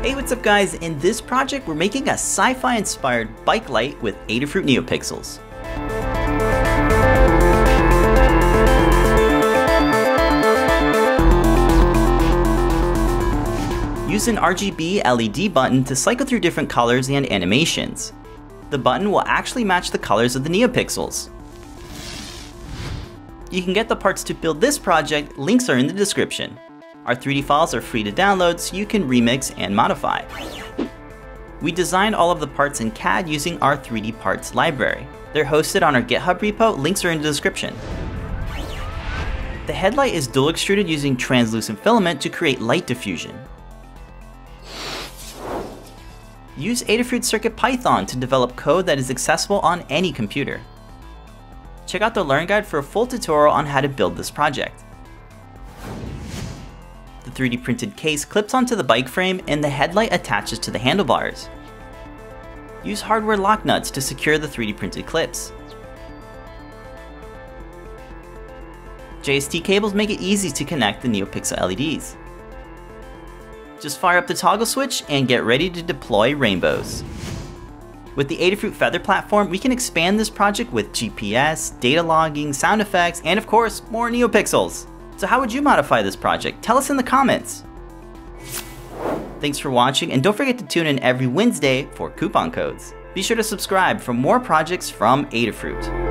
Hey, what's up guys, in this project we're making a sci-fi inspired bike light with Adafruit NeoPixels. Use an RGB LED button to cycle through different colors and animations. The button will actually match the colors of the NeoPixels. You can get the parts to build this project, links are in the description. Our 3D files are free to download so you can remix and modify. We designed all of the parts in CAD using our 3D parts library. They're hosted on our GitHub repo, links are in the description. The headlight is dual extruded using translucent filament to create light diffusion. Use Adafruit CircuitPython to develop code that is accessible on any computer. Check out the Learn Guide for a full tutorial on how to build this project. The 3D printed case clips onto the bike frame and the headlight attaches to the handlebars. Use hardware lock nuts to secure the 3D printed clips. JST cables make it easy to connect the NeoPixel LEDs. Just fire up the toggle switch and get ready to deploy rainbows. With the Adafruit Feather platform, we can expand this project with GPS, data logging, sound effects, and of course, more NeoPixels. So how would you modify this project? Tell us in the comments. Thanks for watching, and don't forget to tune in every Wednesday for coupon codes. Be sure to subscribe for more projects from Adafruit.